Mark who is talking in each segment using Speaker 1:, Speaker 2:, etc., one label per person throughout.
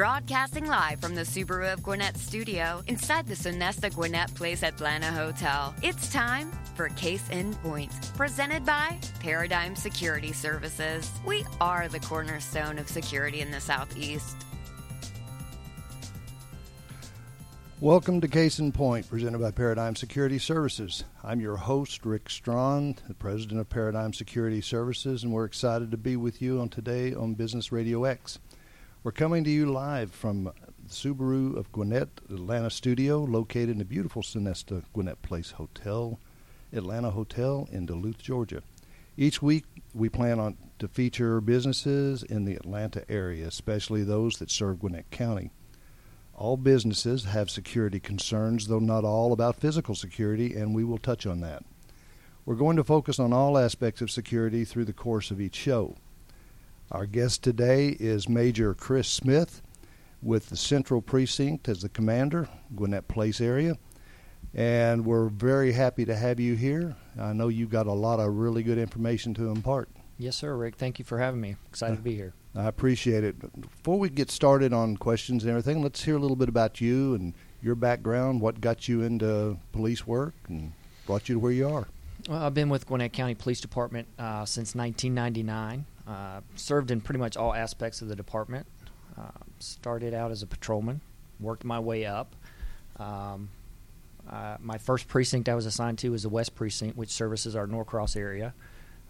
Speaker 1: Broadcasting live from the Subaru of Gwinnett studio inside the Sonesta Gwinnett Place Atlanta Hotel. It's time for Case in Point, presented by Paradigm Security Services. We are the cornerstone of security in the Southeast.
Speaker 2: Welcome to Case in Point, presented by Paradigm Security Services. I'm your host, Rick Strawn, the president of Paradigm Security Services, and we're excited to be with you on today on Business Radio X. We're coming to you live from the Subaru of Gwinnett Atlanta studio, located in the beautiful Sonesta Gwinnett Place Hotel, Atlanta Hotel in Duluth, Georgia. Each week, we plan on to feature businesses in the Atlanta area, especially those that serve Gwinnett County. All businesses have security concerns, though not all about physical security, and we will touch on that. We're going to focus on all aspects of security through the course of each show. Our guest today is Major Chris Smith with the Central Precinct as the commander, Gwinnett Place area. And we're very happy to have you here. I know you've got a lot of really good information to impart.
Speaker 3: Yes, sir, Rick. Thank you for having me. Excited to be here.
Speaker 2: I appreciate it. Before we get started on questions and everything, let's hear a little bit about you and your background. What got you into police work and brought you to where you are?
Speaker 3: Well, I've been with Gwinnett County Police Department uh, since 1999. Uh, served in pretty much all aspects of the department. Uh, started out as a patrolman, worked my way up. Um, uh, my first precinct I was assigned to was the West Precinct, which services our Norcross area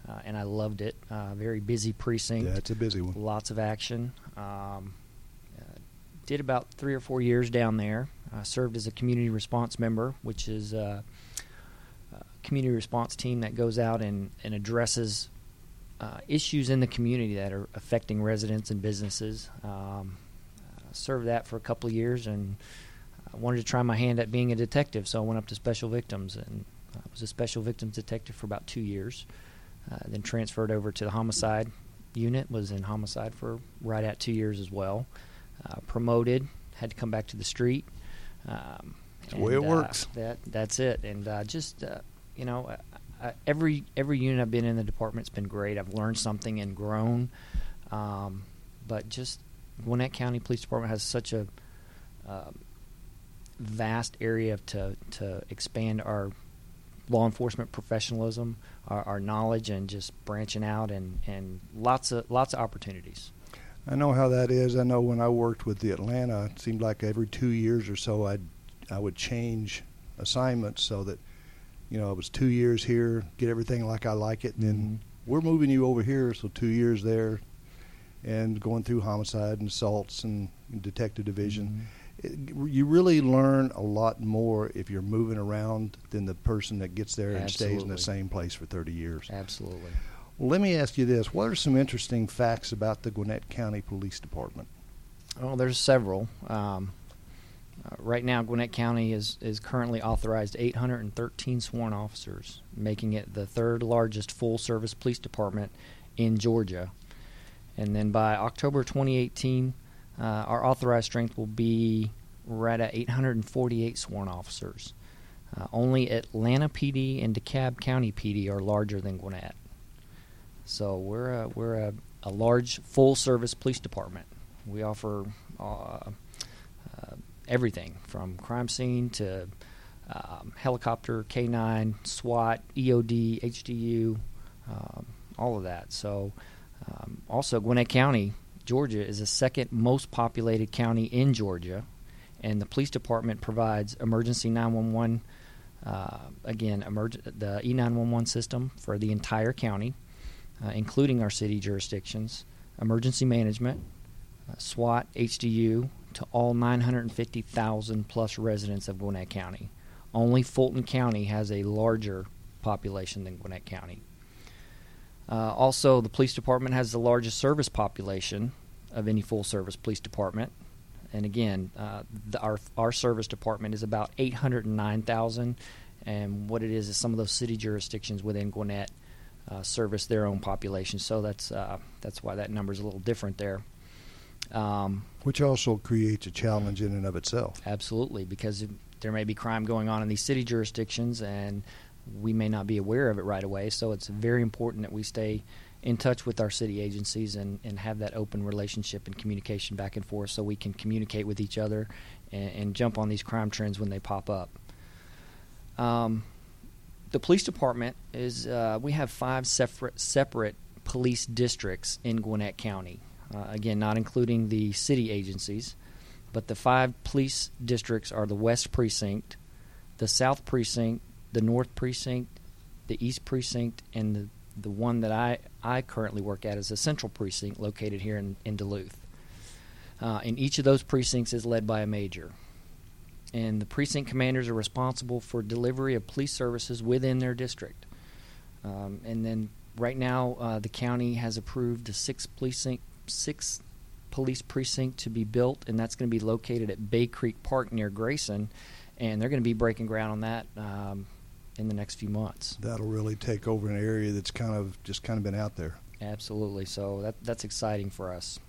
Speaker 3: uh, and I loved it. Uh, very busy precinct.
Speaker 2: Yeah, it's a busy one.
Speaker 3: Lots of action. Um, uh, did about three or four years down there. I served as a community response member, which is a, a community response team that goes out and, and addresses uh, issues in the community that are affecting residents and businesses. Um, served that for a couple of years and I wanted to try my hand at being a detective, so I went up to special victims and I was a special victims detective for about two years. Uh, then transferred over to the homicide unit. Was in homicide for right at two years as well. Uh, promoted. Had to come back to the street.
Speaker 2: Um, that's the way it works.
Speaker 3: Uh, that that's it. And uh, just uh, you know, every every unit I've been in the department's been great. I've learned something and grown. Um, but just Gwinnett County Police Department has such a um, vast area to to expand our law enforcement professionalism, our, our, knowledge, and just branching out and, and lots of lots of opportunities.
Speaker 2: I know how that is. I know when I worked with the Atlanta, it seemed like every two years or so I'd I would change assignments so that you know it was two years here, get everything like I like it, and then mm-hmm. we're moving you over here, so two years there, and going through homicide and assaults and detective division. Mm-hmm you really learn a lot more if you're moving around than the person that gets there and stays in the same place for 30 years.
Speaker 3: Absolutely.
Speaker 2: Well, let me ask you this: What are some interesting facts about the Gwinnett County Police Department?
Speaker 3: Well, there's several. Um, uh, right now, Gwinnett County is is currently authorized 813 sworn officers, making it the third largest full service police department in Georgia. And then by October 2018, uh, our authorized strength will be right at 848 sworn officers. Uh, only Atlanta PD and DeKalb County PD are larger than Gwinnett. So we're a, we're a, a large full service police department. We offer uh, everything from crime scene to um, helicopter, K9, SWAT, EOD, HDU, um, all of that. So um, also Gwinnett County Georgia is the second most populated county in Georgia, and the police department provides emergency 911. Uh, again, emerg- the E911 system for the entire county, uh, including our city jurisdictions, emergency management, uh, SWAT, HDU, to all 950,000 plus residents of Gwinnett County. Only Fulton County has a larger population than Gwinnett County. Uh, also, the police department has the largest service population of any full service police department. And again, uh, the, our our service department is about 809,000, and what it is is some of those city jurisdictions within Gwinnett uh, service their own population. So that's uh, that's why that number is a little different there.
Speaker 2: Um, Which also creates a challenge in and of itself.
Speaker 3: Absolutely, because there may be crime going on in these city jurisdictions, and we may not be aware of it right away. So it's very important that we stay in touch with our city agencies and, and have that open relationship and communication back and forth so we can communicate with each other and, and jump on these crime trends when they pop up. Um, the police department is uh, we have five separate separate police districts in Gwinnett County. Uh, again, not including the city agencies, but the five police districts are the West Precinct, the South Precinct, the North Precinct, the East Precinct, and the the one that I, I currently work at is the Central Precinct located here in, in Duluth. Uh, and each of those precincts is led by a major. And the precinct commanders are responsible for delivery of police services within their district. Um, and then right now, uh, the county has approved a six precinct, sixth police precinct to be built, and that's going to be located at Bay Creek Park near Grayson. And they're going to be breaking ground on that um, in the next few months.
Speaker 2: That'll really take over an area that's kind of just kind of been out there.
Speaker 3: Absolutely. So that that's exciting for us.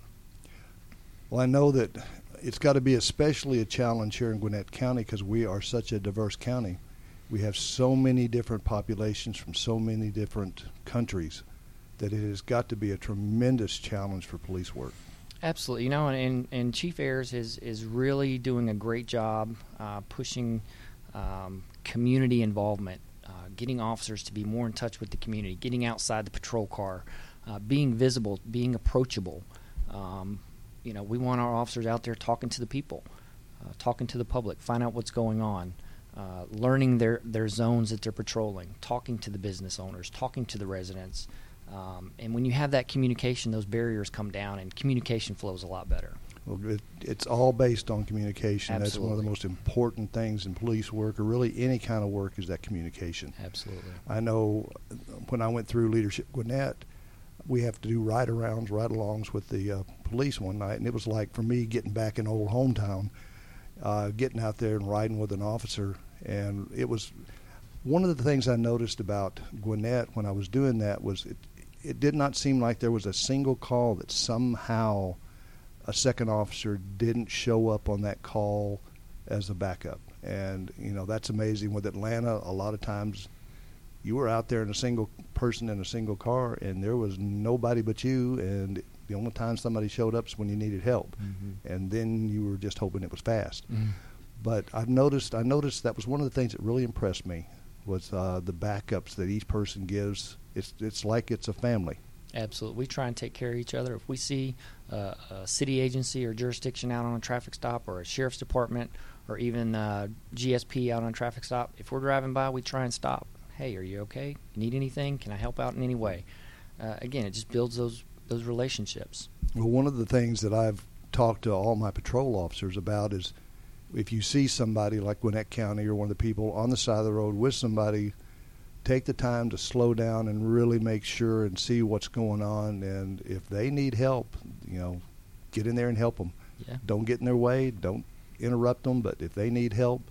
Speaker 2: Well, I know that it's got to be especially a challenge here in Gwinnett County because we are such a diverse county. We have so many different populations from so many different countries that it has got to be a tremendous challenge for police work.
Speaker 3: Absolutely, you know, and, and Chief Ayers is is really doing a great job uh, pushing um, community involvement, uh, getting officers to be more in touch with the community, getting outside the patrol car, uh, being visible, being approachable. Um, you know, we want our officers out there talking to the people, uh, talking to the public, find out what's going on, uh, learning their, their zones that they're patrolling, talking to the business owners, talking to the residents. Um, and when you have that communication, those barriers come down and communication flows a lot better.
Speaker 2: Well, it, it's all based on communication.
Speaker 3: Absolutely.
Speaker 2: That's one of the most important things in police work, or really any kind of work, is that communication.
Speaker 3: Absolutely.
Speaker 2: I know when I went through Leadership Gwinnett, we have to do ride arounds, ride alongs with the uh, police one night, and it was like for me getting back in old hometown, uh, getting out there and riding with an officer, and it was one of the things I noticed about Gwinnett when I was doing that was it, it did not seem like there was a single call that somehow a second officer didn't show up on that call as a backup. And, you know, that's amazing. With Atlanta, a lot of times you were out there in a single person in a single car, and there was nobody but you. And the only time somebody showed up is when you needed help.
Speaker 3: Mm-hmm.
Speaker 2: And then you were just hoping it was fast.
Speaker 3: Mm-hmm.
Speaker 2: But I've noticed, I noticed that was one of the things that really impressed me was uh, the backups that each person gives. It's, it's like it's a family.
Speaker 3: Absolutely. We try and take care of each other. If we see uh, a city agency or jurisdiction out on a traffic stop, or a sheriff's department, or even uh, GSP out on a traffic stop, if we're driving by, we try and stop. Hey, are you okay? Need anything? Can I help out in any way? Uh, again, it just builds those those relationships.
Speaker 2: Well, one of the things that I've talked to all my patrol officers about is if you see somebody like Gwinnett County or one of the people on the side of the road with somebody take the time to slow down and really make sure and see what's going on. And if they need help, you know, get in there and help them.
Speaker 3: Yeah.
Speaker 2: Don't get in their way. Don't interrupt them. But if they need help,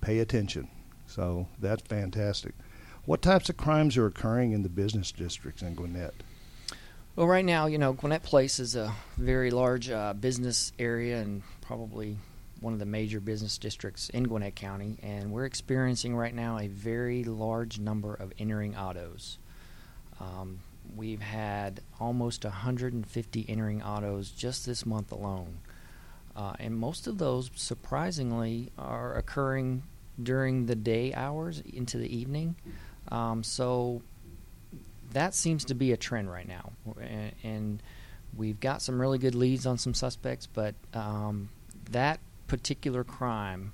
Speaker 2: pay attention. So that's fantastic. What types of crimes are occurring in the business districts in Gwinnett?
Speaker 3: Well, right now, you know, Gwinnett Place is a very large uh, business area and probably one of the major business districts in Gwinnett County, and we're experiencing right now a very large number of entering autos. Um, we've had almost 150 entering autos just this month alone. Uh, and most of those, surprisingly, are occurring during the day hours into the evening. Um, so that seems to be a trend right now. And, and we've got some really good leads on some suspects, but um, that particular crime,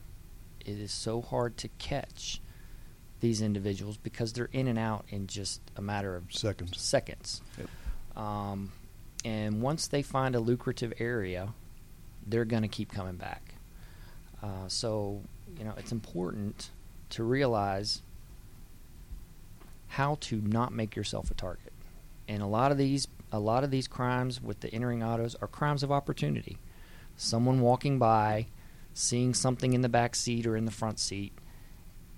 Speaker 3: it is so hard to catch these individuals because they're in and out in just a matter of
Speaker 2: Seconds.
Speaker 3: Seconds.
Speaker 2: Yep.
Speaker 3: Um, and once they find a lucrative area, they're going to keep coming back. Uh, so, you know, it's important to realize how to not make yourself a target. And a lot of these, a lot of these crimes with the entering autos are crimes of opportunity. Someone walking by seeing something in the back seat or in the front seat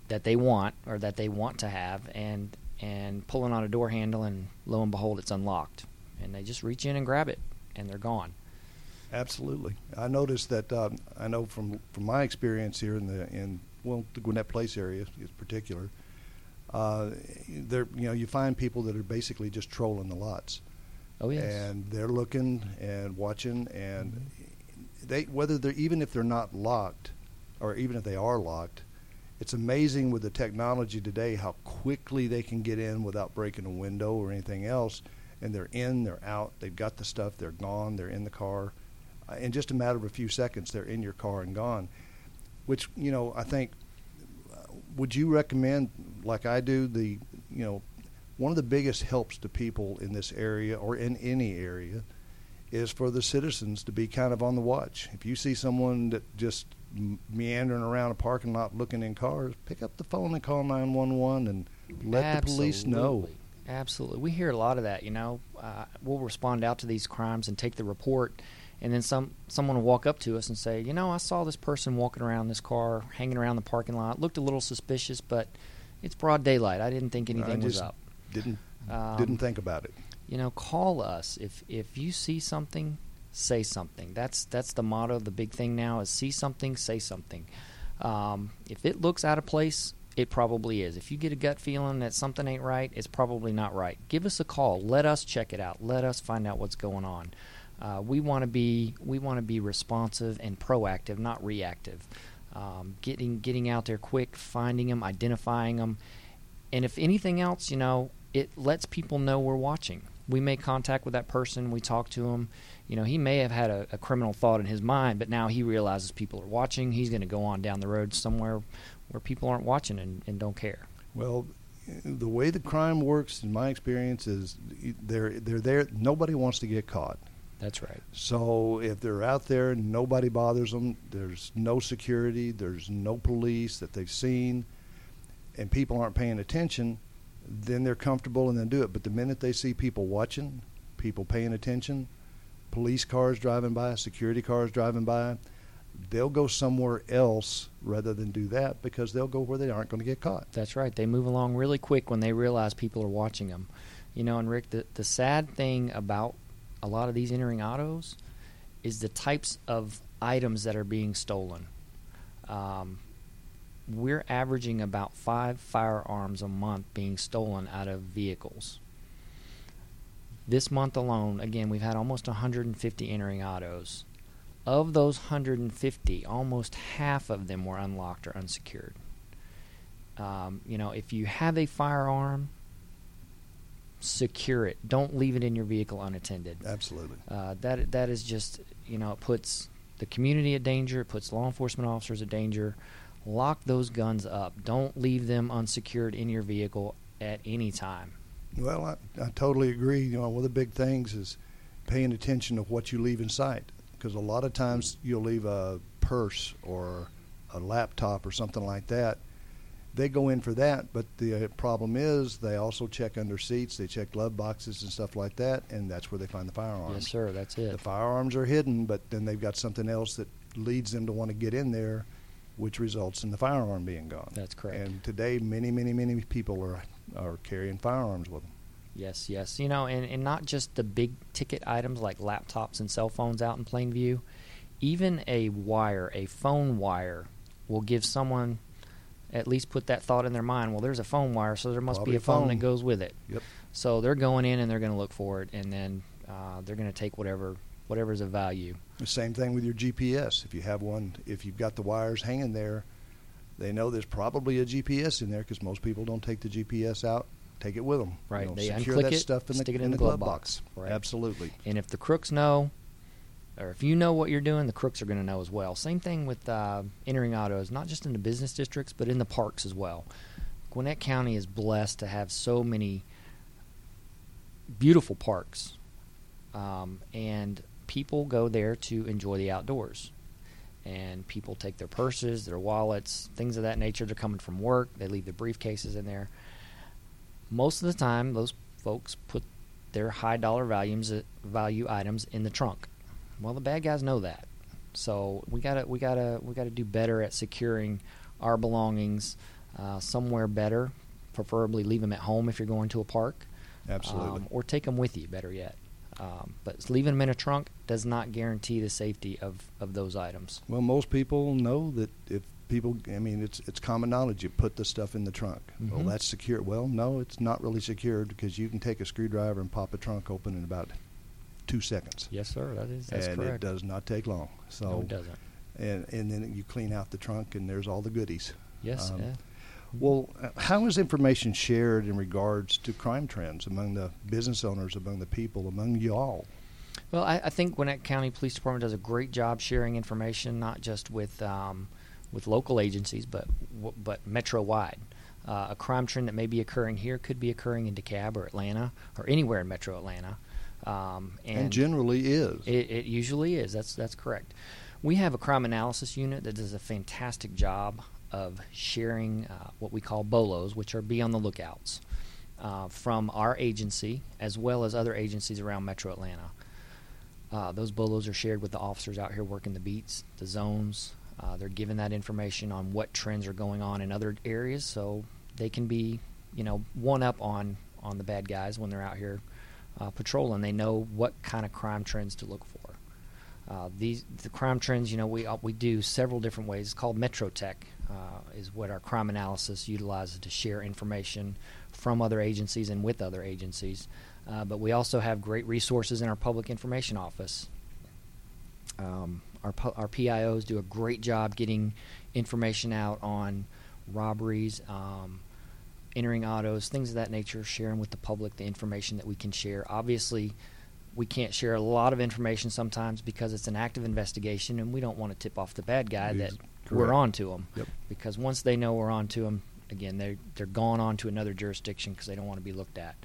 Speaker 3: that they want or that they want to have and and pulling on a door handle and lo and behold it's unlocked and they just reach in and grab it and they're gone
Speaker 2: Absolutely. I noticed that. Um, I know from from my experience here in the in well the Gwinnett Place area in particular. uh, there you know you find people that are basically just trolling the lots.
Speaker 3: Oh yes.
Speaker 2: And they're looking and watching, and they whether they're even if they're not locked, or even if they are locked, it's amazing with the technology today how quickly they can get in without breaking a window or anything else. And they're in, they're out, they've got the stuff, they're gone, they're in the car. Uh, in just a matter of a few seconds, they're in your car and gone. Which you know, I think. uh, Would you recommend, like I do, the you know, one of the biggest helps to people in this area or in any area is for the citizens to be kind of on the watch. If you see someone that just meandering around a parking lot looking in cars, pick up the phone and call 911 and let the police know.
Speaker 3: Absolutely. Absolutely. We hear a lot of that, you know. Uh, we'll respond out to these crimes and take the report, and then some someone will walk up to us and say, you know, I saw this person walking around this car, hanging around the parking lot. Looked a little suspicious, but it's broad daylight. I didn't think anything was up.
Speaker 2: Didn't
Speaker 3: Um,
Speaker 2: didn't think about it.
Speaker 3: You know call us. If if you see something say something. That's that's the motto the big thing now is see something say something. Um, if it looks out of place it probably is. If you get a gut feeling that something ain't right it's probably not right. Give us a call. Let us check it out. Let us find out what's going on. Uh, we want to be we want to be responsive and proactive not reactive. Um, getting getting out there quick finding them identifying them and if anything else, you know, it lets people know we're watching. We make contact with that person. We talk to him. You know, he may have had a, a criminal thought in his mind, but now he realizes people are watching. He's going to go on down the road somewhere where people aren't watching and, and don't care.
Speaker 2: Well, the way the crime works, in my experience, is they're they're there. Nobody wants to get caught.
Speaker 3: That's right.
Speaker 2: So if they're out there, and nobody bothers them. There's no security. There's no police that they've seen, and people aren't paying attention. Then they're comfortable and then do it. But the minute they see people watching, people paying attention, police cars driving by, security cars driving by, they'll go somewhere else rather than do that because they'll go where they aren't going to get caught.
Speaker 3: That's right. They move along really quick when they realize people are watching them. You know, and Rick, the, the sad thing about a lot of these entering autos is the types of items that are being stolen. Um, we're averaging about five firearms a month being stolen out of vehicles. This month alone, again, we've had almost 150 entering autos. Of those 150, almost half of them were unlocked or unsecured. Um, you know, if you have a firearm, secure it. Don't leave it in your vehicle unattended.
Speaker 2: Absolutely.
Speaker 3: Uh, that that is just you know it puts the community at danger. It puts law enforcement officers at danger. Lock those guns up. Don't leave them unsecured in your vehicle at any time.
Speaker 2: Well, I, I totally agree. You know, one of the big things is paying attention to what you leave in sight because a lot of times you'll leave a purse or a laptop or something like that. They go in for that, but the uh, problem is they also check under seats, they check glove boxes and stuff like that, and that's where they find the firearms.
Speaker 3: Yes, sir. That's it.
Speaker 2: The firearms are hidden, but then they've got something else that leads them to want to get in there, which results in the firearm being gone.
Speaker 3: That's correct.
Speaker 2: And today, many, many, many people are are carrying firearms with them.
Speaker 3: Yes, yes. You know, and, and not just the big ticket items like laptops and cell phones out in plain view. Even a wire, a phone wire, will give someone at least put that thought in their mind. Well, there's a phone wire, so there must
Speaker 2: Probably
Speaker 3: be
Speaker 2: a
Speaker 3: phone,
Speaker 2: phone.
Speaker 3: that goes with it.
Speaker 2: Yep.
Speaker 3: So they're going in and they're going to look for it, and then uh, they're going to take whatever whatever's of value.
Speaker 2: The same thing with your GPS. If you have one, if you've got the wires hanging there, they know there's probably a GPS in there because most people don't take the GPS out, take it with them.
Speaker 3: Right.
Speaker 2: You know,
Speaker 3: They
Speaker 2: secure
Speaker 3: unclick
Speaker 2: that
Speaker 3: it,
Speaker 2: stuff in the,
Speaker 3: stick it
Speaker 2: in the glove box.
Speaker 3: Right.
Speaker 2: Absolutely.
Speaker 3: And if the crooks know, or if you know what you're doing, the crooks are going to know as well. Same thing with uh, entering autos, not just in the business districts, but in the parks as well. Gwinnett County is blessed to have so many beautiful parks, um, and people go there to enjoy the outdoors. And people take their purses, their wallets, things of that nature. They're coming from work. They leave their briefcases in there. Most of the time, those folks put their high dollar values value items in the trunk. Well, the bad guys know that, so we gotta we gotta we gotta do better at securing our belongings uh, somewhere better. Preferably leave them at home if you're going to a park,
Speaker 2: Absolutely.
Speaker 3: um, or take them with you. Better yet, um, but leaving them in a trunk does not guarantee the safety of of those items.
Speaker 2: well, most people know that if people, I mean, it's it's common knowledge. You put the stuff in the trunk. Well,
Speaker 3: Mhm.
Speaker 2: that's secure. Well, no, it's not really secure because you can take a screwdriver and pop a trunk open in about two seconds.
Speaker 3: Yes, sir. That is that's
Speaker 2: and
Speaker 3: correct.
Speaker 2: it does not take long. So,
Speaker 3: no, it doesn't.
Speaker 2: and and then you clean out the trunk and there's all the goodies.
Speaker 3: Yes.
Speaker 2: Um,
Speaker 3: yeah.
Speaker 2: Well, uh, how is information shared in regards to crime trends among the business owners, among the people, among y'all?
Speaker 3: Well, I, I think Gwinnett County Police Department does a great job sharing information, not just with um, with local agencies, but w- but metro wide. Uh, a crime trend that may be occurring here could be occurring in DeKalb or Atlanta or anywhere in Metro Atlanta, um,
Speaker 2: And,
Speaker 3: and,
Speaker 2: generally is.
Speaker 3: it, it usually is. That's that's correct. We have a crime analysis unit that does a fantastic job of sharing uh, what we call bolos, which are be on the lookouts, uh, from our agency as well as other agencies around Metro Atlanta. Uh, those bolos are shared with the officers out here working the beats, the zones. Uh, they're given that information on what trends are going on in other areas, so they can be, you know, one up on on the bad guys when they're out here uh, patrolling. They know what kind of crime trends to look for. Uh, these the crime trends, you know, we uh, we do several different ways. It's called MetroTech, uh, is what our crime analysis utilizes to share information from other agencies and with other agencies. Uh, but we also have great resources in our public information office. Um, our our PIOs do a great job getting information out on robberies, um, entering autos, things of that nature, sharing with the public the information that we can share. Obviously, we can't share a lot of information sometimes because it's an active investigation, and we don't want to tip off the bad guy that
Speaker 2: Yes,
Speaker 3: we're on to them.
Speaker 2: Yep.
Speaker 3: Because once they know we're on to them, again, they're, they're gone on to another jurisdiction because they don't want to be looked at.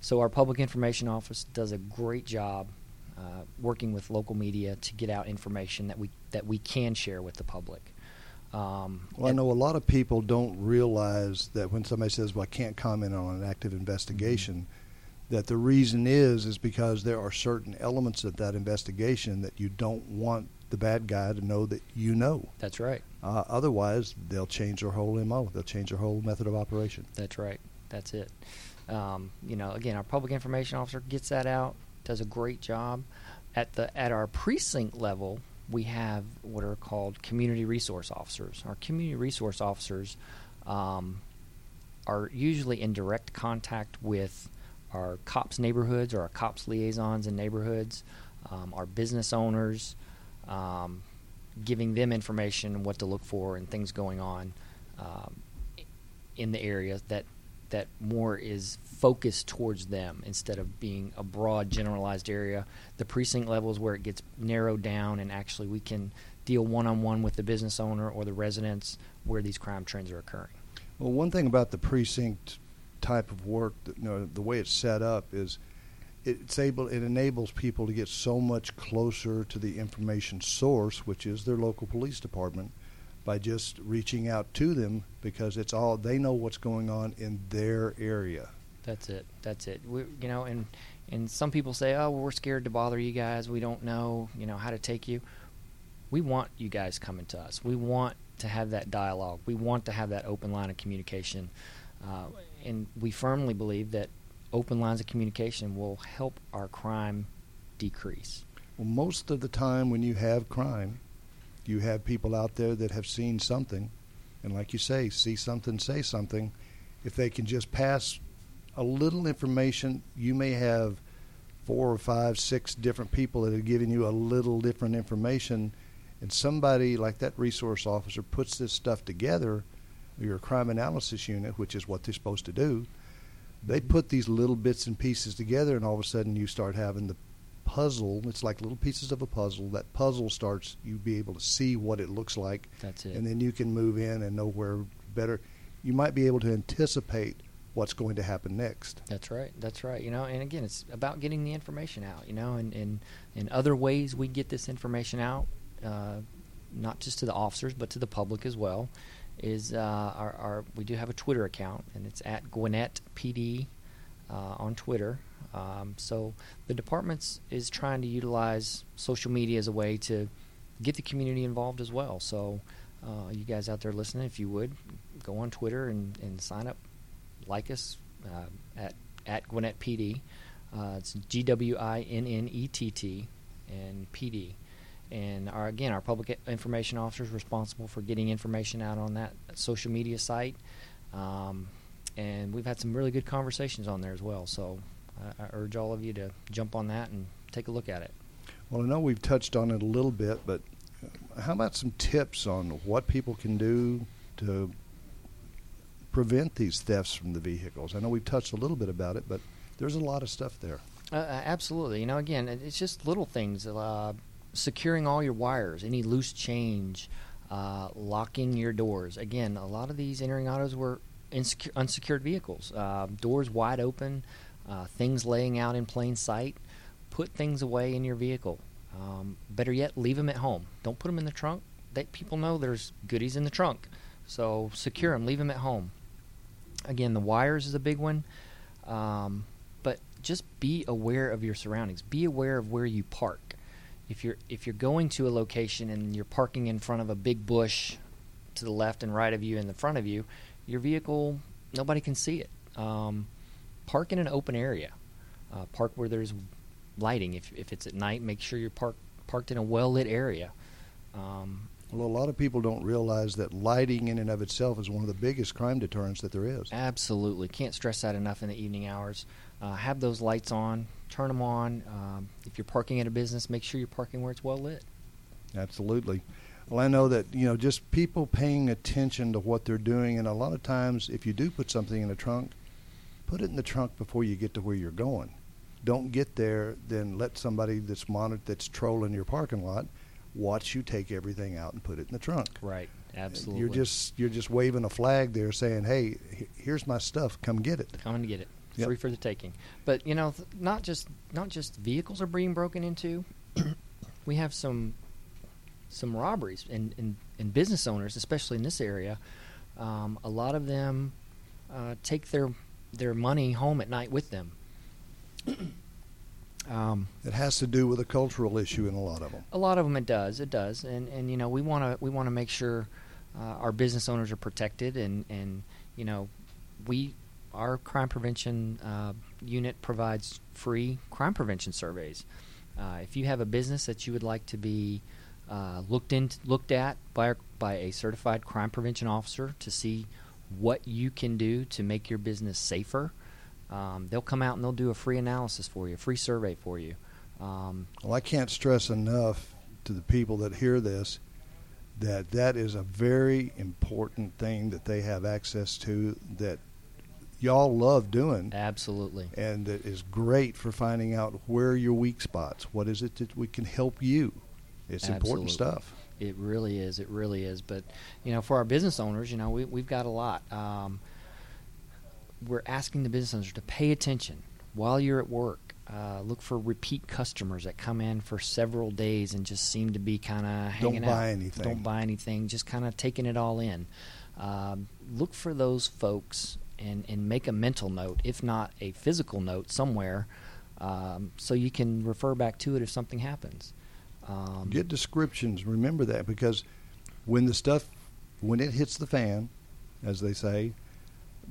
Speaker 3: So our public information office does a great job uh, working with local media to get out information that we that we can share with the public. Um,
Speaker 2: Well, I know a lot of people don't realize that when somebody says, "Well, I can't comment on an active investigation," that the reason is is because there are certain elements of that investigation that you don't want the bad guy to know that you know.
Speaker 3: That's right.
Speaker 2: Uh, otherwise, they'll change their whole mo. They'll change their whole method of operation.
Speaker 3: That's right. That's it. Um, you know, again, our public information officer gets that out, does a great job. At the at our precinct level, we have what are called community resource officers. Our community resource officers um, are usually in direct contact with our cops neighborhoods or our cops liaisons in neighborhoods, um, our business owners, um, giving them information on what to look for and things going on um, in the area that that more is focused towards them instead of being a broad generalized area. The precinct level is where it gets narrowed down and actually we can deal one on one with the business owner or the residents where these crime trends are occurring.
Speaker 2: Well, one thing about the precinct type of work, that, you know, the way it's set up is it's able, it enables people to get so much closer to the information source, which is their local police department, by just reaching out to them because it's all they know what's going on in their area.
Speaker 3: That's it. That's it. We, you know, and and some people say, "Oh, well, we're scared to bother you guys. We don't know, you know, how to take you." We want you guys coming to us. We want to have that dialogue. We want to have that open line of communication, uh, and we firmly believe that open lines of communication will help our crime decrease.
Speaker 2: Well, most of the time when you have crime, you have people out there that have seen something, and like you say, see something, say something. If they can just pass a little information, you may have four or five, six different people that are giving you a little different information, and somebody like that resource officer puts this stuff together, your crime analysis unit, which is what they're supposed to do, they put these little bits and pieces together, and all of a sudden you start having the puzzle. It's like little pieces of a puzzle. That puzzle starts, you be able to see what it looks like,
Speaker 3: That's it.
Speaker 2: and then you can move in and know where better. You might be able to anticipate what's going to happen next.
Speaker 3: That's right. That's right. You know, and again, it's about getting the information out. You know, and and in other ways we get this information out, uh, not just to the officers but to the public as well. Is uh, our, our we do have a Twitter account and it's at Gwinnett PD uh, on Twitter. Um, so the departments is trying to utilize social media as a way to get the community involved as well. So uh, you guys out there listening, if you would go on Twitter and, and sign up like us uh, at at Gwinnett PD. Uh, it's G W I N N E T T and PD, and our again our public information officer is responsible for getting information out on that social media site. Um, and we've had some really good conversations on there as well. So I, I urge all of you to jump on that and take a look at it.
Speaker 2: Well, I know we've touched on it a little bit, but how about some tips on what people can do to prevent these thefts from the vehicles? I know we've touched a little bit about it, but there's a lot of stuff there.
Speaker 3: Uh, absolutely. You know, again, it's just little things. Uh, securing all your wires, any loose change, uh, locking your doors. Again, a lot of these entering autos were insecure, unsecured vehicles, uh, doors wide open, uh, things laying out in plain sight. Put things away in your vehicle. Um, better yet, leave them at home. Don't put them in the trunk. They, people know there's goodies in the trunk, so secure them. Leave them at home. Again, the wires is a big one, um, but just be aware of your surroundings. Be aware of where you park. If you're if you're going to a location and you're parking in front of a big bush to the left and right of you and the front of you, your vehicle nobody can see it. Um, park in an open area. Uh, park where there's lighting. If if it's at night, make sure you're parked parked in a well lit area. Um,
Speaker 2: well, a lot of people don't realize that lighting in and of itself is one of the biggest crime deterrents that there is.
Speaker 3: Absolutely, can't stress that enough in the evening hours. Uh, have those lights on, turn them on. Um, if you're parking at a business, make sure you're parking where it's well lit.
Speaker 2: Absolutely. Well, I know that you know just people paying attention to what they're doing, and a lot of times, if you do put something in the trunk, put it in the trunk before you get to where you're going don't get there, then let somebody that's monitored that's trolling your parking lot watch you take everything out and put it in the trunk.
Speaker 3: Right. Absolutely.
Speaker 2: You're just you're just waving a flag there, saying, "Hey, here's my stuff. Come get it."
Speaker 3: Come and get it. Yep. Free for the taking. But you know, not just not just vehicles are being broken into. we have some some robberies and, and, and business owners, especially in this area. Um, a lot of them uh, take their their money home at night with them.
Speaker 2: Um, it has to do with a cultural issue in a lot of them.
Speaker 3: A lot of them, it does. It does, and and you know we want to we want to make sure uh, our business owners are protected, and and you know we our crime prevention uh, unit provides free crime prevention surveys. Uh, if you have a business that you would like to be uh, looked in looked at by by a certified crime prevention officer to see what you can do to make your business safer um, they'll come out and they'll do a free analysis for you, a free survey for you.
Speaker 2: Um, well, I can't stress enough to the people that hear this that that is a very important thing that they have access to that y'all love doing.
Speaker 3: Absolutely.
Speaker 2: And it is great for finding out where your weak spots. What is it that we can help you? It's Absolutely. important stuff.
Speaker 3: It really is. It really is. But you know, for our business owners, you know, we, we've got a lot. Um, we're asking the business owners to pay attention while you're at work. Uh, look for repeat customers that come in for several days and just seem to be kind of hanging
Speaker 2: Don't
Speaker 3: out.
Speaker 2: buy anything.
Speaker 3: Don't buy anything. Just kind of taking it all in. Um, look for those folks and, and make a mental note, if not a physical note, somewhere, um, so you can refer back to it if something happens.
Speaker 2: Um, Get descriptions. Remember that because when the stuff when it hits the fan, as they say,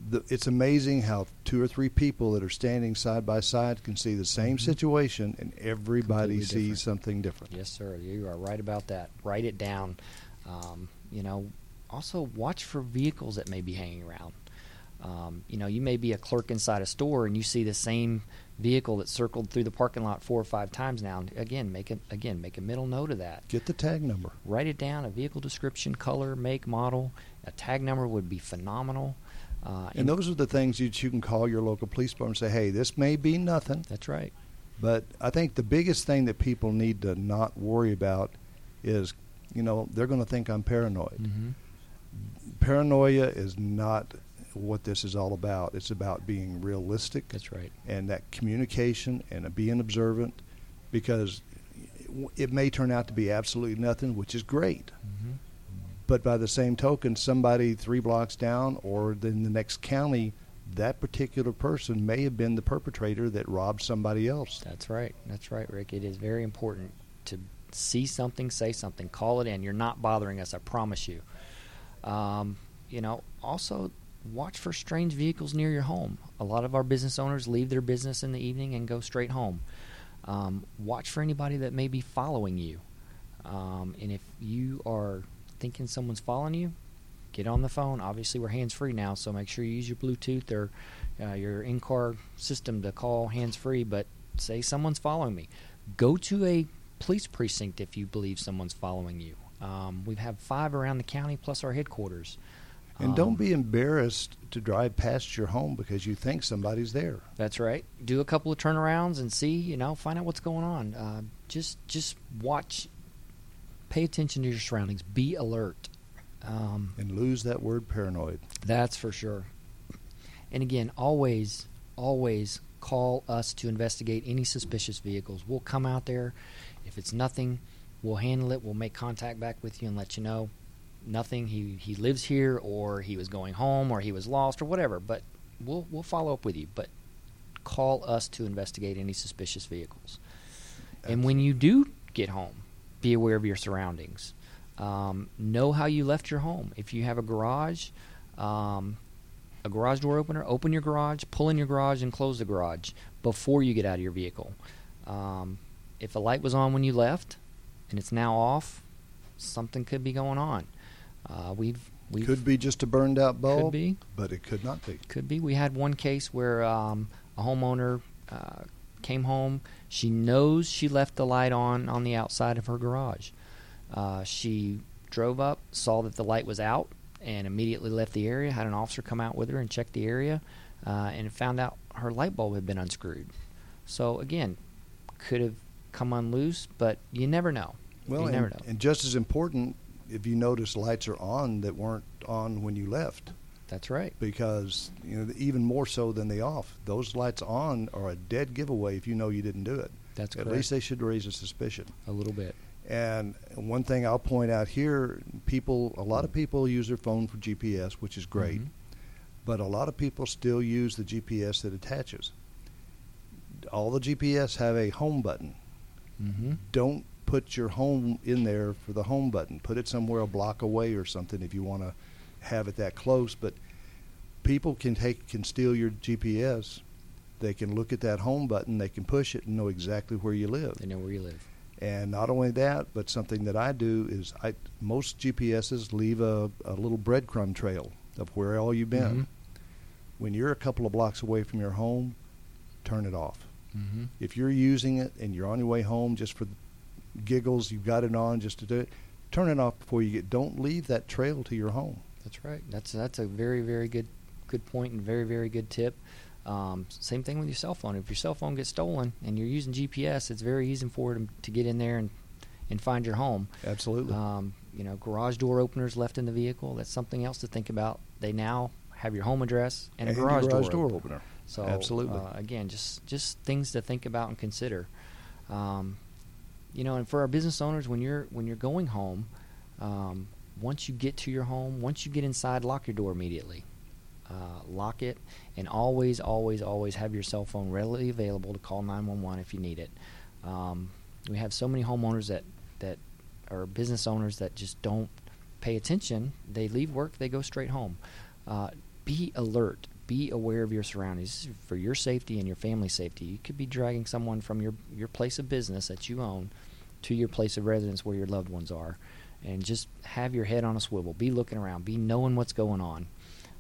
Speaker 2: the, it's amazing how two or three people that are standing side by side can see the same mm-hmm. situation and everybody Completely sees different. something different.
Speaker 3: Yes, sir. You are right about that. Write it down. Um, you know, also watch for vehicles that may be hanging around. Um, you know, you may be a clerk inside a store and you see the same vehicle that circled through the parking lot four or five times now. Again, make a again make a mental note of that.
Speaker 2: Get the tag number.
Speaker 3: Write it down. A vehicle description, color, make, model. A tag number would be phenomenal.
Speaker 2: Uh, and those are the things that you can call your local police department and say, hey, this may be nothing.
Speaker 3: That's right.
Speaker 2: But I think the biggest thing that people need to not worry about is, you know, they're going to think I'm paranoid. Mm-hmm. Paranoia is not what this is all about. It's about being realistic.
Speaker 3: That's right.
Speaker 2: And that communication and being observant because it may turn out to be absolutely nothing, which is great. Mm-hmm. But by the same token, somebody three blocks down or in the next county, that particular person may have been the perpetrator that robbed somebody else.
Speaker 3: That's right. That's right, Rick. It is very important to see something, say something, call it in. You're not bothering us, I promise you. Um, you know, also watch for strange vehicles near your home. A lot of our business owners leave their business in the evening and go straight home. Um, watch for anybody that may be following you. Um, and if you are thinking someone's following you, get on the phone. Obviously, we're hands free now, so make sure you use your Bluetooth or uh, your in car system to call hands free. But say someone's following me, go to a police precinct if you believe someone's following you. Um, we have five around the county plus our headquarters.
Speaker 2: And
Speaker 3: Um,
Speaker 2: don't be embarrassed to drive past your home because you think somebody's there.
Speaker 3: That's right. Do a couple of turnarounds and see, you know, find out what's going on. Uh, just just watch, pay attention to your surroundings. Be alert. Um,
Speaker 2: And lose that word paranoid.
Speaker 3: that's for sure. And again, always, always call us to investigate any suspicious vehicles. We'll come out there. If it's nothing, we'll handle it. We'll make contact back with you and let you know. Nothing. He he lives here, or he was going home, or he was lost, or whatever. But we'll we'll follow up with you. But call us to investigate any suspicious vehicles. And when you do get home, be aware of your surroundings. Um, know how you left your home. If you have a garage, um, a garage door opener, open your garage, pull in your garage, and close the garage before you get out of your vehicle. Um, if a light was on when you left and it's now off, something could be going on. Uh, we've we
Speaker 2: Could be just a burned out bulb,
Speaker 3: could be
Speaker 2: but it could not be.
Speaker 3: could be. We had one case where um, a homeowner uh, came home. She knows she left the light on on the outside of her garage. Uh, she drove up, saw that the light was out, and immediately left the area. Had an officer come out with her and check the area, uh, and found out her light bulb had been unscrewed. So again, could have come unloose, but you never know.
Speaker 2: Well,
Speaker 3: you
Speaker 2: and,
Speaker 3: never know.
Speaker 2: and just as important, if you notice lights are on that weren't on when you left,
Speaker 3: That's right.
Speaker 2: because you know even more so than the off. Those lights on are a dead giveaway if you know you didn't do it.
Speaker 3: That's
Speaker 2: At
Speaker 3: correct.
Speaker 2: least they should raise a suspicion.
Speaker 3: a little bit.
Speaker 2: And one thing I'll point out here, people, a lot of people use their phone for GPS, which is great,
Speaker 3: Mhm.
Speaker 2: but a lot of people still use the GPS that attaches. All the GPS have a home button.
Speaker 3: Mm-hmm.
Speaker 2: Don't put your home in there for the home button. Put it somewhere a block away or something if you want to have it that close. But people can take can steal your GPS. They can look at that home button. They can push it and know exactly where you live.
Speaker 3: They know where you live.
Speaker 2: And not only that, but something that I do is I most GPSs leave a, a little breadcrumb trail of where all you've been.
Speaker 3: Mhm.
Speaker 2: When you're a couple of blocks away from your home, turn it off.
Speaker 3: Mm-hmm.
Speaker 2: If you're using it and you're on your way home just for giggles, you've got it on just to do it, turn it off before you get. Don't leave that trail to your home.
Speaker 3: That's right. That's that's a very very good good point and very very good tip. Um, same thing with your cell phone. If your cell phone gets stolen and you're using GPS, it's very easy for it to get in there and and find your home.
Speaker 2: Absolutely.
Speaker 3: Um, you know, garage door openers left in the vehicle. That's something else to think about. They now have your home address and a garage,
Speaker 2: garage
Speaker 3: door,
Speaker 2: door
Speaker 3: opener.
Speaker 2: opener.
Speaker 3: So
Speaker 2: Absolutely.
Speaker 3: uh, again, just just things to think about and consider. Um, you know, and for our business owners, when you're when you're going home, um, once you get to your home, once you get inside, lock your door immediately. Uh, lock it, and always, always, always have your cell phone readily available to call 911 if you need it. Um, we have so many homeowners that that are business owners that just don't pay attention. They leave work, they go straight home. Uh, be alert. Be aware of your surroundings This is for your safety and your family's safety. You could be dragging someone from your your place of business that you own to your place of residence where your loved ones are, and just have your head on a swivel. Be looking around. Be knowing what's going on.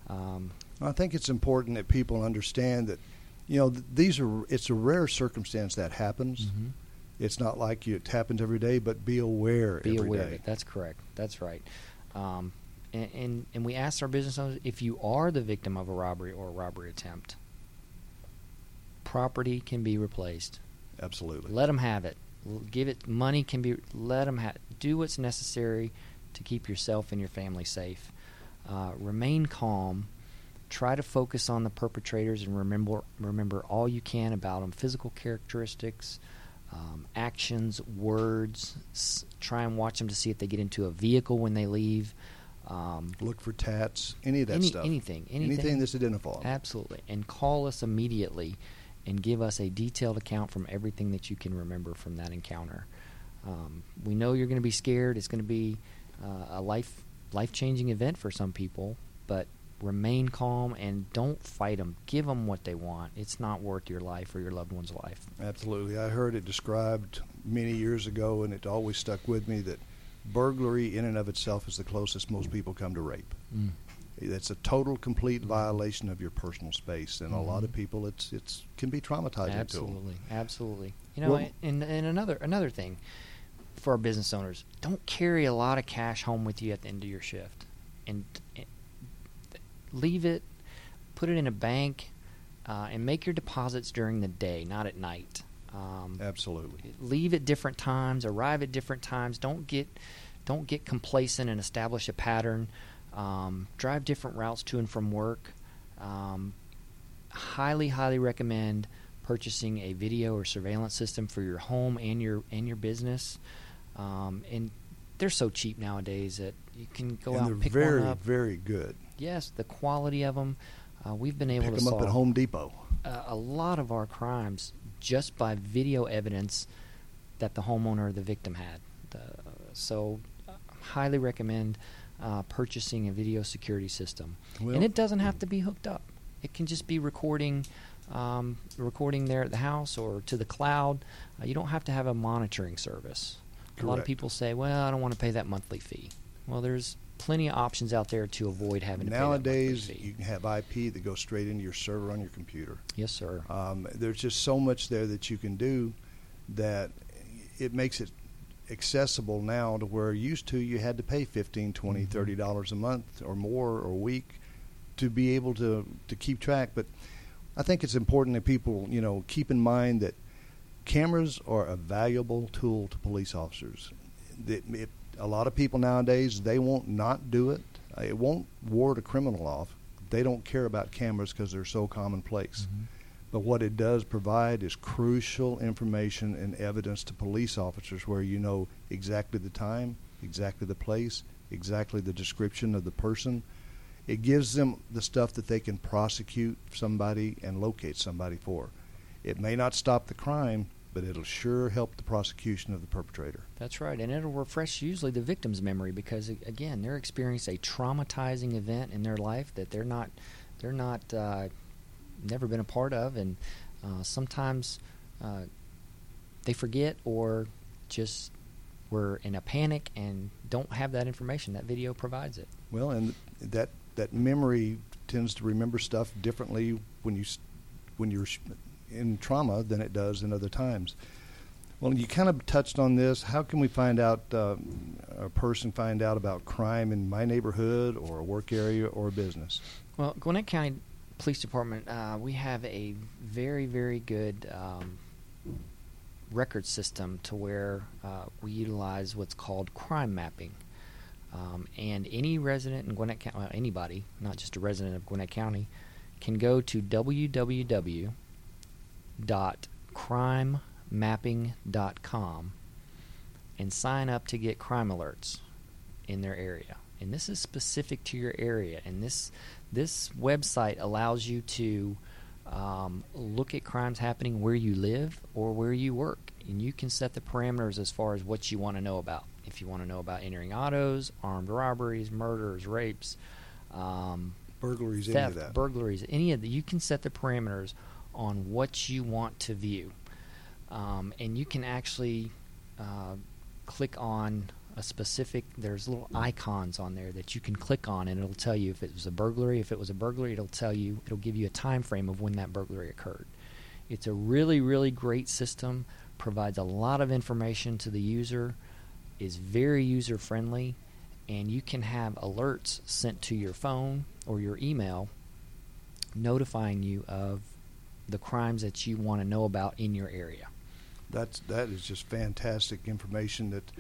Speaker 3: Um,
Speaker 2: I think it's important that people understand that, you know, th- these are it's a rare circumstance that happens.
Speaker 3: mhm.
Speaker 2: It's not like you, it happens every day, but be aware.
Speaker 3: be
Speaker 2: every
Speaker 3: aware of it. That's correct. That's right. Um, and, and and we asked our business owners if you are the victim of a robbery or a robbery attempt, property can be replaced.
Speaker 2: Absolutely.
Speaker 3: Let them have it. Give it money can be. Let them have. Do what's necessary to keep yourself and your family safe. Uh, remain calm. Try to focus on the perpetrators and remember remember all you can about them. Physical characteristics, um, actions, words. S- try and watch them to see if they get into a vehicle when they leave. Um,
Speaker 2: Look for tats, any of that
Speaker 3: any-
Speaker 2: stuff.
Speaker 3: anything, anything,
Speaker 2: Anything that's identifiable.
Speaker 3: Absolutely. And call us immediately and give us a detailed account from everything that you can remember from that encounter. Um, we know you're going to be scared. It's going to be uh, a life life changing event for some people, but remain calm and don't fight them. Give them what they want. It's not worth your life or your loved one's life.
Speaker 2: Absolutely. I heard it described many years ago, and it always stuck with me that burglary in and of itself is the closest most people come to rape.
Speaker 3: Mm.
Speaker 2: It's a total, complete violation of your personal space, and a lot of
Speaker 3: Mhm.
Speaker 2: people, it's it's can be traumatizing
Speaker 3: Absolutely, absolutely. You know,
Speaker 2: Well-
Speaker 3: and, and another another thing for our business owners: don't carry a lot of cash home with you at the end of your shift, and, and leave it, put it in a bank, uh, and make your deposits during the day, not at night. Um.
Speaker 2: Absolutely.
Speaker 3: leave at different times, arrive at different times. Don't get don't get complacent and establish a pattern. Um, drive different routes to and from work. Um, highly, highly recommend purchasing a video or surveillance system for your home and your and your business. Um, and they're so cheap nowadays that you can go
Speaker 2: and
Speaker 3: out
Speaker 2: they're
Speaker 3: and pick
Speaker 2: very,
Speaker 3: one up.
Speaker 2: very good.
Speaker 3: Yes, the quality of them. Uh, we've been able
Speaker 2: Pick
Speaker 3: to
Speaker 2: them up at Home Depot.
Speaker 3: uh, a lot of our crimes just by video evidence that the homeowner or the victim had. The, so, highly recommend uh, purchasing a video security system,
Speaker 2: Well-
Speaker 3: and it doesn't have to be hooked up. It can just be recording, um, recording there at the house or to the cloud. Uh, you don't have to have a monitoring service. A lot of people say, "Well, I don't want to pay that monthly fee." Well, there's plenty of options out there to avoid having to
Speaker 2: Nowadays,
Speaker 3: pay that monthly
Speaker 2: you can have IP that goes straight into your server on your computer.
Speaker 3: Yes, sir.
Speaker 2: Um, there's just so much there that you can do that it makes it accessible now to where used to you had to pay 15 20
Speaker 3: Mhm.
Speaker 2: 30 dollars a month or more or a week to be able to to keep track but i think it's important that people you know keep in mind that cameras are a valuable tool to police officers that it, a lot of people nowadays they won't not do it it won't ward a criminal off they don't care about cameras because they're so commonplace
Speaker 3: Mhm.
Speaker 2: but what it does provide is crucial information and evidence to police officers where you know exactly the time, exactly the place, exactly the description of the person. It gives them the stuff that they can prosecute somebody and locate somebody for. It may not stop the crime, but it'll sure help the prosecution of the perpetrator.
Speaker 3: That's right, and it'll refresh usually the victim's memory because again, they're experiencing a traumatizing event in their life that they're not, they're not, uh, never been a part of, and uh, sometimes uh, they forget or just were in a panic and don't have that information. That video provides it.
Speaker 2: Well, and that that memory tends to remember stuff differently when you when you're in trauma than it does in other times. Well, you kind of touched on this. How can we find out uh, a person find out about crime in my neighborhood or a work area or a business?
Speaker 3: Well, Gwinnett County Police Department, uh, we have a very, very good um, record system to where uh, we utilize what's called crime mapping. Um, and any resident in Gwinnett County, well, anybody, not just a resident of Gwinnett County, can go to www.crimemapping.com and sign up to get crime alerts in their area. And this is specific to your area. And this this website allows you to um, look at crimes happening where you live or where you work, and you can set the parameters as far as what you want to know about. If you want to know about entering autos, armed robberies, murders, rapes, um,
Speaker 2: Burglaries, any
Speaker 3: theft,
Speaker 2: of that.
Speaker 3: burglaries, any of the, you can set the parameters on what you want to view, um, and you can actually uh, click on a specific. There's little icons on there that you can click on, and it'll tell you if it was a burglary. If it was a burglary, it'll tell you. It'll give you a time frame of when that burglary occurred. It's a really, really great system. Provides a lot of information to the user. Is very user friendly, and you can have alerts sent to your phone or your email notifying you of the crimes that you want to know about in your area.
Speaker 2: That's that is just fantastic information that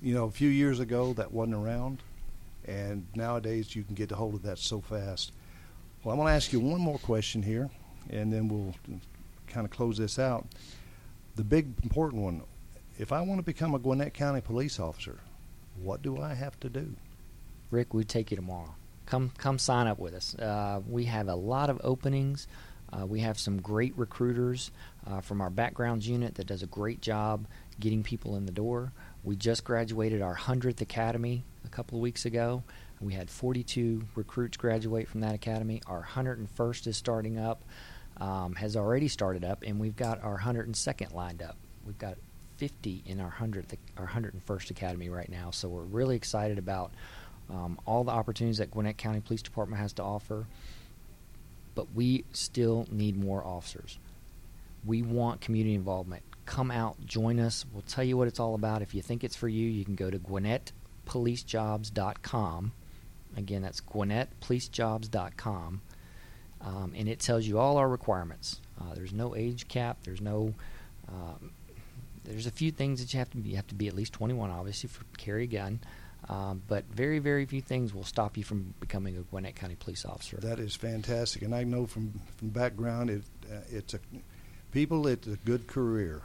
Speaker 2: you know a few years ago that wasn't around and nowadays you can get a hold of that so fast. Well, I'm going to ask you one more question here and then we'll kind of close this out. The big important one, if I want to become a Gwinnett County police officer, what do I have to do?
Speaker 3: Rick, we take you tomorrow. Come, come sign up with us. Uh, we have a lot of openings. Uh, we have some great recruiters uh, from our backgrounds unit that does a great job getting people in the door. We just graduated our 100th academy a couple of weeks ago. We had 42 recruits graduate from that academy. Our 101st is starting up, um, has already started up, and we've got our 102nd lined up. We've got 50 in our 100th, our 101st Academy right now. So we're really excited about um, all the opportunities that Gwinnett County Police Department has to offer. But we still need more officers. We want community involvement. Come out, join us. We'll tell you what it's all about. If you think it's for you, you can go to GwinnettPoliceJobs.com. Again, that's GwinnettPoliceJobs.com. Um, and it tells you all our requirements. Uh, there's no age cap. There's no. Um, there's a few things that you have to be. You have to be at least 21, obviously, for carry a gun. Um, but very, very few things will stop you from becoming a Gwinnett County police officer.
Speaker 2: That is fantastic, and I know from from background, it uh, it's a people. It's a good career.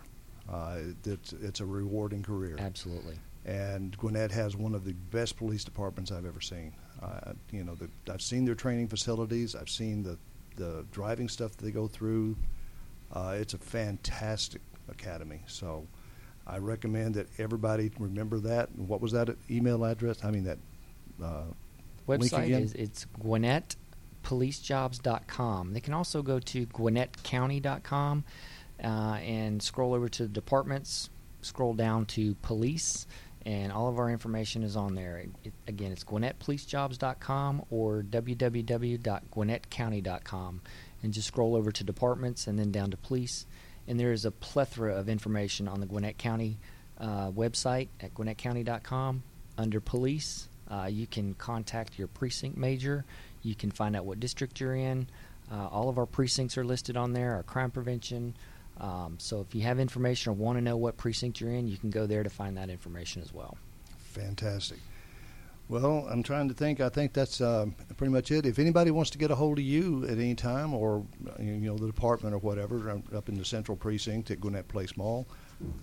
Speaker 2: Uh, it's it's a rewarding career.
Speaker 3: Absolutely.
Speaker 2: And Gwinnett has one of the best police departments I've ever seen. Uh, you know, the, I've seen their training facilities. I've seen the the driving stuff that they go through. Uh, it's a fantastic academy. So I recommend that everybody remember that. What was that email address? I mean that uh,
Speaker 3: website is it's GwinnettPoliceJobs.com. They can also go to GwinnettCounty.com uh, and scroll over to departments. Scroll down to police, and all of our information is on there. It, again, it's GwinnettPoliceJobs.com or www.gwinnettcounty.com, and just scroll over to departments and then down to police and there is a plethora of information on the Gwinnett County uh, website at gwinnettcounty.com. Under police, uh, you can contact your precinct major. You can find out what district you're in. Uh, all of our precincts are listed on there, our crime prevention. Um, so if you have information or want to know what precinct you're in, you can go there to find that information as well.
Speaker 2: Fantastic. Well, I'm trying to think. I think that's uh, pretty much it. If anybody wants to get a hold of you at any time, or you know the department or whatever, um, up in the central precinct at Gwinnett Place Mall,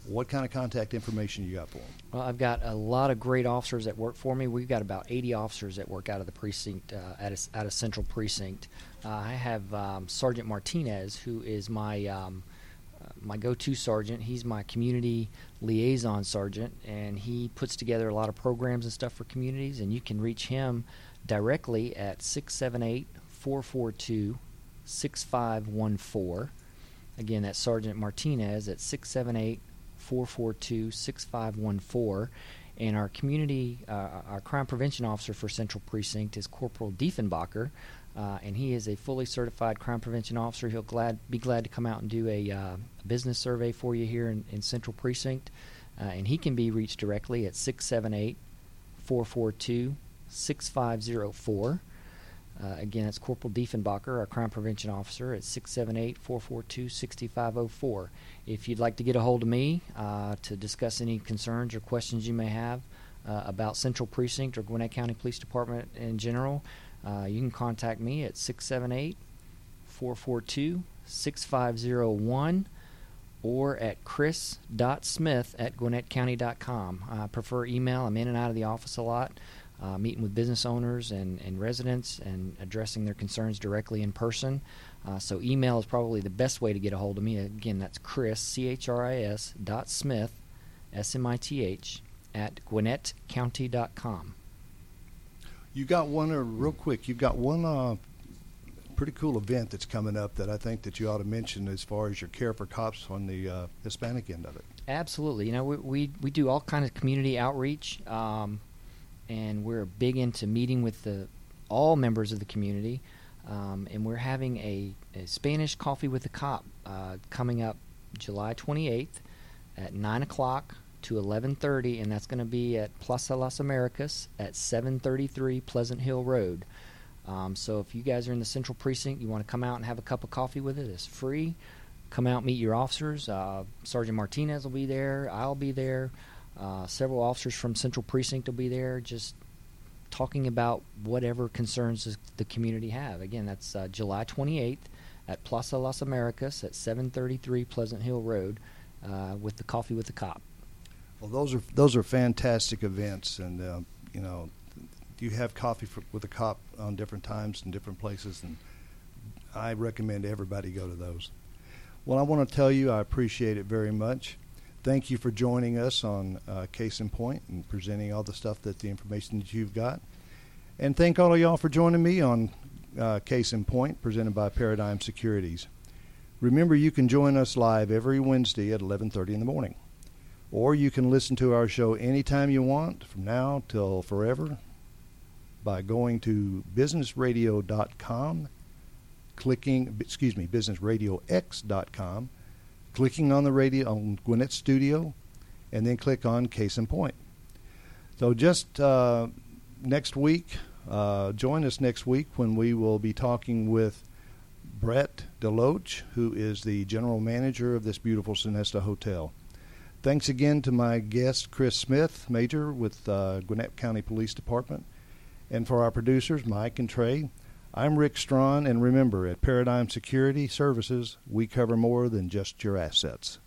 Speaker 2: what kind of contact information you got for them?
Speaker 3: Well, I've got a lot of great officers that work for me. We've got about 80 officers that work out of the precinct, uh, at, a, at a central precinct. Uh, I have um, Sergeant Martinez, who is my um, my go-to sergeant. He's my community liaison sergeant, and he puts together a lot of programs and stuff for communities. And you can reach him directly at 678 442 6514. Again, that's Sergeant Martinez at 678 442 6514. And our community, uh, our crime prevention officer for Central Precinct is Corporal Diefenbacher uh, and he is a fully certified crime prevention officer. He'll glad be glad to come out and do a, uh, business survey for you here in, in Central Precinct, uh, and he can be reached directly at 678 442 6504. Uh, again, it's Corporal Diefenbacher, our crime prevention officer, at 678 442 6504. If you'd like to get a hold of me uh, to discuss any concerns or questions you may have uh, about Central Precinct or Gwinnett County Police Department in general, uh, you can contact me at 678 442 6501 or at chris.smith at gwinnettcounty.com. I prefer email. I'm in and out of the office a lot, uh, meeting with business owners and, and residents and addressing their concerns directly in person. Uh, so email is probably the best way to get a hold of me. Again, that's chris, C-H-R-I-S, dot smith, S-M-I-T-H, at gwinnettcounty.com.
Speaker 2: You got one, uh, real quick. You've got one uh, pretty cool event that's coming up that I think that you ought to mention as far as your care for cops on the uh, Hispanic end of it.
Speaker 3: Absolutely. You know, we we, we do all kind of community outreach, um, and we're big into meeting with the all members of the community. Um, and we're having a, a, Spanish coffee with a cop uh, coming up July 28th at nine o'clock to 11:30, and that's going to be at Plaza Las Americas at 733 Pleasant Hill Road. Um, so if you guys are in the Central Precinct, you want to come out and have a cup of coffee with it, it's free. Come out, meet your officers. Uh, Sergeant Martinez will be there. I'll be there. Uh, several officers from Central Precinct will be there, just talking about whatever concerns the community have. Again, that's uh, July 28th at Plaza Las Americas at 733 Pleasant Hill Road uh, with the Coffee with the Cop.
Speaker 2: Well, those are those are fantastic events, and uh, you know, you have coffee for, with a cop on different times and different places, and I recommend everybody go to those. Well, I want to tell you I appreciate it very much. Thank you for joining us on uh, Case in Point and presenting all the stuff that the information that you've got. And thank all of y'all for joining me on uh, Case in Point presented by Paradigm Securities. Remember, you can join us live every Wednesday at 11:30 in the morning. Or you can listen to our show anytime you want, from now till forever, by going to businessradio.com, clicking, excuse me, businessradiox.com, clicking on the radio on Gwinnett Studio, and then click on Case in Point. So just uh, next week, uh, join us next week when we will be talking with Brett Deloach, who is the general manager of this beautiful Sonesta Hotel. Thanks again to my guest, Chris Smith, Major with uh, Gwinnett County Police Department. And for our producers, Mike and Trey, I'm Rick Strawn. And remember, at Paradigm Security Services, we cover more than just your assets.